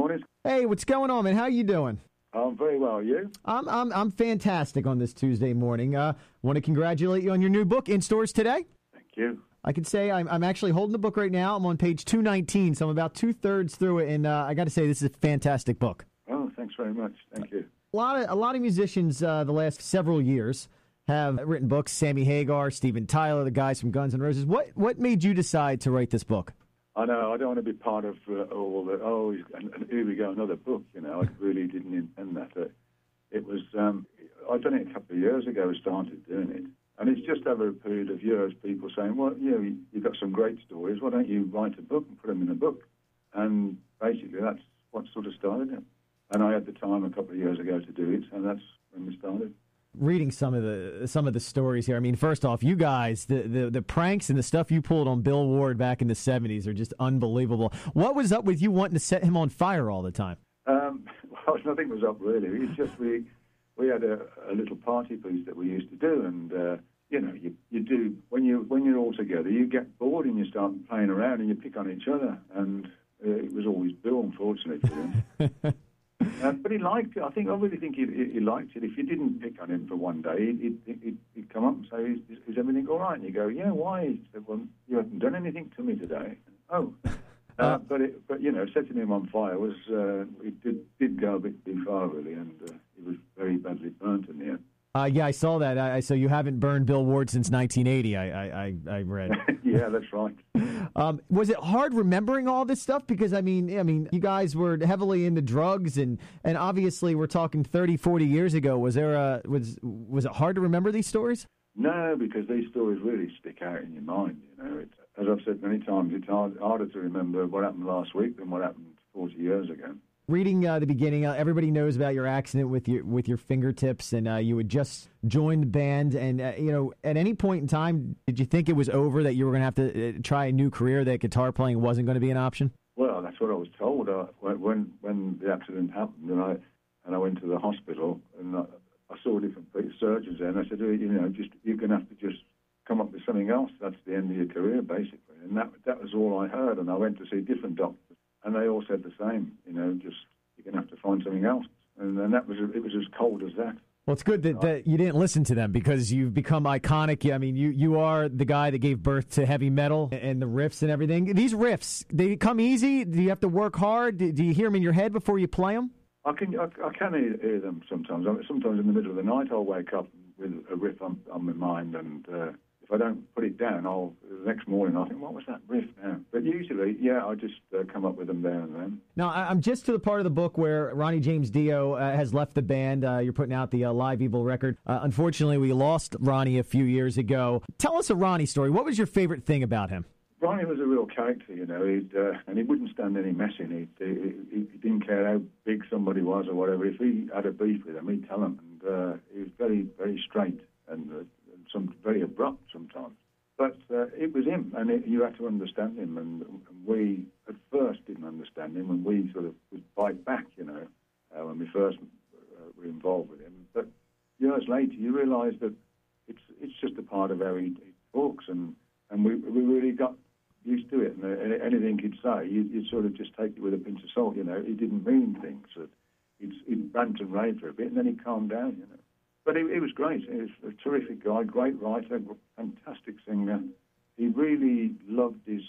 morning. Hey, what's going on, man? How you doing? I'm very well. You? I'm I'm I'm fantastic on this Tuesday morning. Uh, want to congratulate you on your new book in stores today. Thank you. I can say I'm, I'm actually holding the book right now. I'm on page 219, so I'm about two thirds through it, and uh, I got to say this is a fantastic book. Oh, thanks very much. Thank you. A lot of a lot of musicians uh, the last several years have written books. Sammy Hagar, Steven Tyler, the guys from Guns N' Roses. What what made you decide to write this book? I know I don't want to be part of uh, all the oh and, and here we go another book. You know, I really didn't intend that. Uh, it was um, I'd done it a couple of years ago. I started doing it, and it's just over a period of years. People saying, well, you know, you've got some great stories. Why don't you write a book and put them in a book? And basically, that's what sort of started it. And I had the time a couple of years ago to do it, and that's when we started reading some of the some of the stories here. I mean, first off, you guys, the, the the pranks and the stuff you pulled on Bill Ward back in the '70s are just unbelievable. What was up with you wanting to set him on fire all the time? Um, well, nothing was up really. It's just we we had a, a little party piece that we used to do, and uh, you know, you you do when you when you're all together, you get bored and you start playing around and you pick on each other, and uh, it was always Bill, unfortunately for him. Uh, but he liked it. I think I really think he, he, liked it. If you didn't pick on him for one day, he'd, he'd, he'd come up and say, is, "Is everything all right?" And you go, "Yeah, why?" He said, "Well, you haven't done anything to me today." Oh, uh, uh, but it, but you know, setting him on fire was uh, it did did go a bit too far really, and uh, he was very badly burnt in the end. Uh, yeah, I saw that. I, so you haven't burned Bill Ward since 1980. I I, I read. yeah, that's right. Um, was it hard remembering all this stuff? Because I mean, I mean, you guys were heavily into drugs, and and obviously we're talking 30, 40 years ago. Was there a was was it hard to remember these stories? No, because these stories really stick out in your mind. You know, it's, as I've said many times, it's hard, harder to remember what happened last week than what happened 40 years ago reading uh, the beginning, uh, everybody knows about your accident with your with your fingertips, and uh, you had just joined the band. And uh, you know, at any point in time, did you think it was over that you were going to have to uh, try a new career? That guitar playing wasn't going to be an option? Well, that's what I was told uh, when when the accident happened, and I and I went to the hospital, and I, I saw different surgeons there, and I said, you know, just you're going to have to just come up with something else. That's the end of your career, basically. And that that was all I heard. And I went to see different doctors and they all said the same. You know, just you're going to have to find something else. And, and that was it was as cold as that. Well, it's good that, that you didn't listen to them because you've become iconic. I mean, you, you are the guy that gave birth to heavy metal and the riffs and everything. These riffs, they come easy. Do you have to work hard? Do, do you hear them in your head before you play them? I can I, I can hear, them sometimes. sometimes in the middle of the night, I'll wake up with a riff on, on my mind and. Uh, I don't put it down, I'll the next morning I think, what was that riff now? But usually, yeah, I just uh, come up with them there and then. Now I'm just to the part of the book where Ronnie James Dio uh, has left the band. Uh, you're putting out the uh, Live Evil record. Uh, unfortunately, we lost Ronnie a few years ago. Tell us a Ronnie story. What was your favorite thing about him? Ronnie was a real character, you know, he'd, uh, and he wouldn't stand any messing. He, he, he, didn't care how big somebody was or whatever. If he had a beef with him, he'd tell him. And he was very, very straight and some very abrupt sometimes. But uh, it was him, and it, you had to understand him. And, and, we at first didn't understand him, and we sort of would bite back, you know, uh, when we first uh, were involved with him. But years later, you realise that it's it's just a part of how he, he talks, and and we we really got used to it. And uh, anything he'd say, you, would sort of just take it with a pinch of salt. You know, he didn't mean things. That he'd, he'd rant and rave for a bit, and then he'd calm down. You know. But he, he was great. He was a terrific guy, great writer, fantastic singer. He really loved his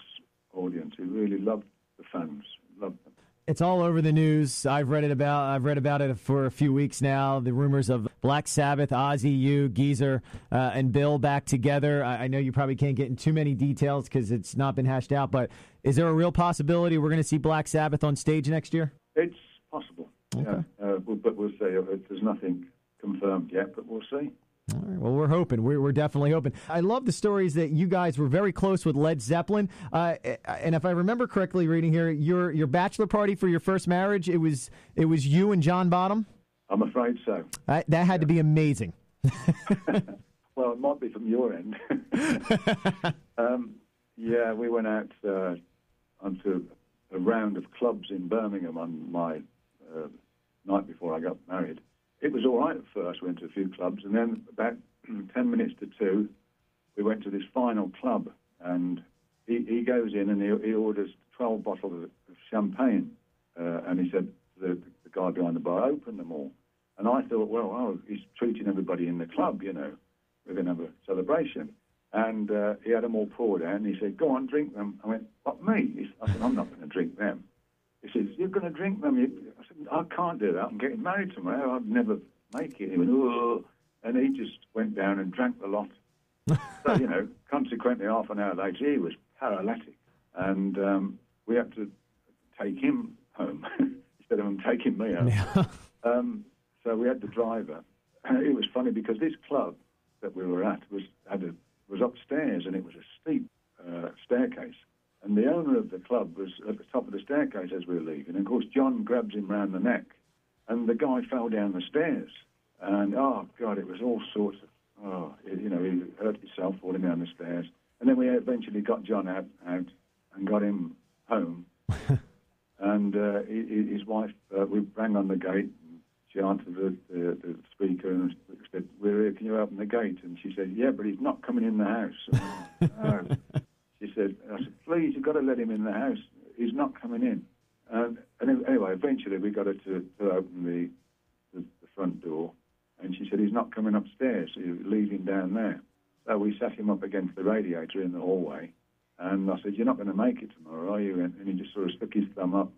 audience. He really loved the fans. Loved them. It's all over the news. I've read it about. I've read about it for a few weeks now. The rumors of Black Sabbath, Ozzy, you, Geezer, uh, and Bill back together. I, I, know you probably can't get in too many details because it's not been hashed out. But is there a real possibility we're going to see Black Sabbath on stage next year? It's possible. Okay. Yeah, uh, but we'll say there's nothing confirmed yet, but we'll see. All right. Well, we're hoping. We're, we're definitely hoping. I love the stories that you guys were very close with Led Zeppelin. Uh, and if I remember correctly, reading here, your your bachelor party for your first marriage, it was it was you and John Bonham. I'm afraid so. Uh, that had yeah. to be amazing. well, it might be from your end. um, yeah, we went out uh, onto a round of clubs in Birmingham on my uh, night before I got married it was all right at first. We went to a few clubs, and then about ten minutes to two, we went to this final club, and he, he goes in and he, he orders twelve bottles of champagne, uh, and he said the, the guy behind the bar, open them all. And I thought, well, oh, he's treating everybody in the club, you know, we're going to have a celebration. And uh, he had them all poured out, and he said, go on, drink them. I went, what, me? He, I said, I'm not going to drink them. He says, you're going to drink them? I said, I can't do that. I'm getting married tomorrow. I'd never make it. He went, oh. And he just went down and drank the lot. so, you know, consequently, half an hour later, he was paralytic. And um, we had to take him home instead of him taking me home. Yeah. um, so we had the driver. it was funny because this club that we were at was had a, was upstairs and it was a steep uh, staircase. And the owner of the club was at the top of the staircase as we were leaving. And of course, John grabs him round the neck, and the guy fell down the stairs. And oh god, it was all sorts of oh, you know, he hurt himself falling down the stairs. And then we eventually got John out, out and got him home. and uh, his wife, uh, we rang on the gate. And she answered the, the, the, speaker and said, "We're here. Can you open the gate?" And she said, "Yeah, but he's not coming in the house." oh. She said, "I said, please, you've got to let him in the house. He's not coming in." And, and anyway, eventually we got her to, to open the, the, the front door, and she said, "He's not coming upstairs. He's leaving down there." So we sat him up against the radiator in the hallway and I said, You're not going to make it tomorrow, are you? And, and he just sort of stuck his thumb up,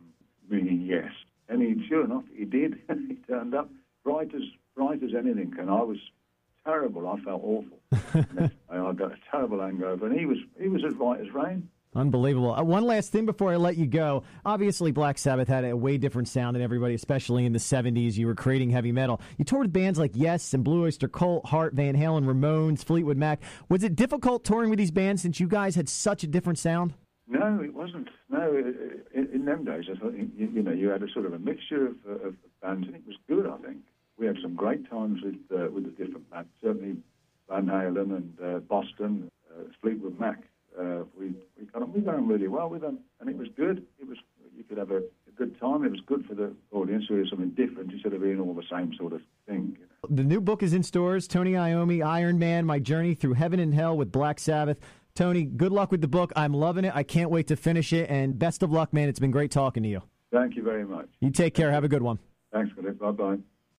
meaning yes. And he, sure enough, he did. he turned up bright as bright as anything. And I was terrible. I felt awful. I got a terrible hangover. And he was he was as bright as rain. Unbelievable. Uh, one last thing before I let you go. Obviously, Black Sabbath had a way different sound than everybody, especially in the 70s. You were creating heavy metal. You toured with bands like Yes and Blue Oyster Cult, Heart, Van Halen, Ramones, Fleetwood Mac. Was it difficult touring with these bands since you guys had such a different sound? No, it wasn't. No, in, in them days, I thought, you, you, know, you had a sort of a mixture of, of, bands, and it was good, I think. We had some great times with, uh, with the different bands. Certainly Van Halen and uh, Boston, uh, Fleetwood Mac uh, we we got on, we got on really well with them, and it was good. It was you could have a, a good time. It was good for the audience to hear something different instead of being all the same sort of thing. You know? The new book is in stores. Tony Iommi, Iron Man: My Journey Through Heaven and Hell with Black Sabbath. Tony, good luck with the book. I'm loving it. I can't wait to finish it. And best of luck, man. It's been great talking to you. Thank you very much. You take care. Have a good one. Thanks, Bye bye.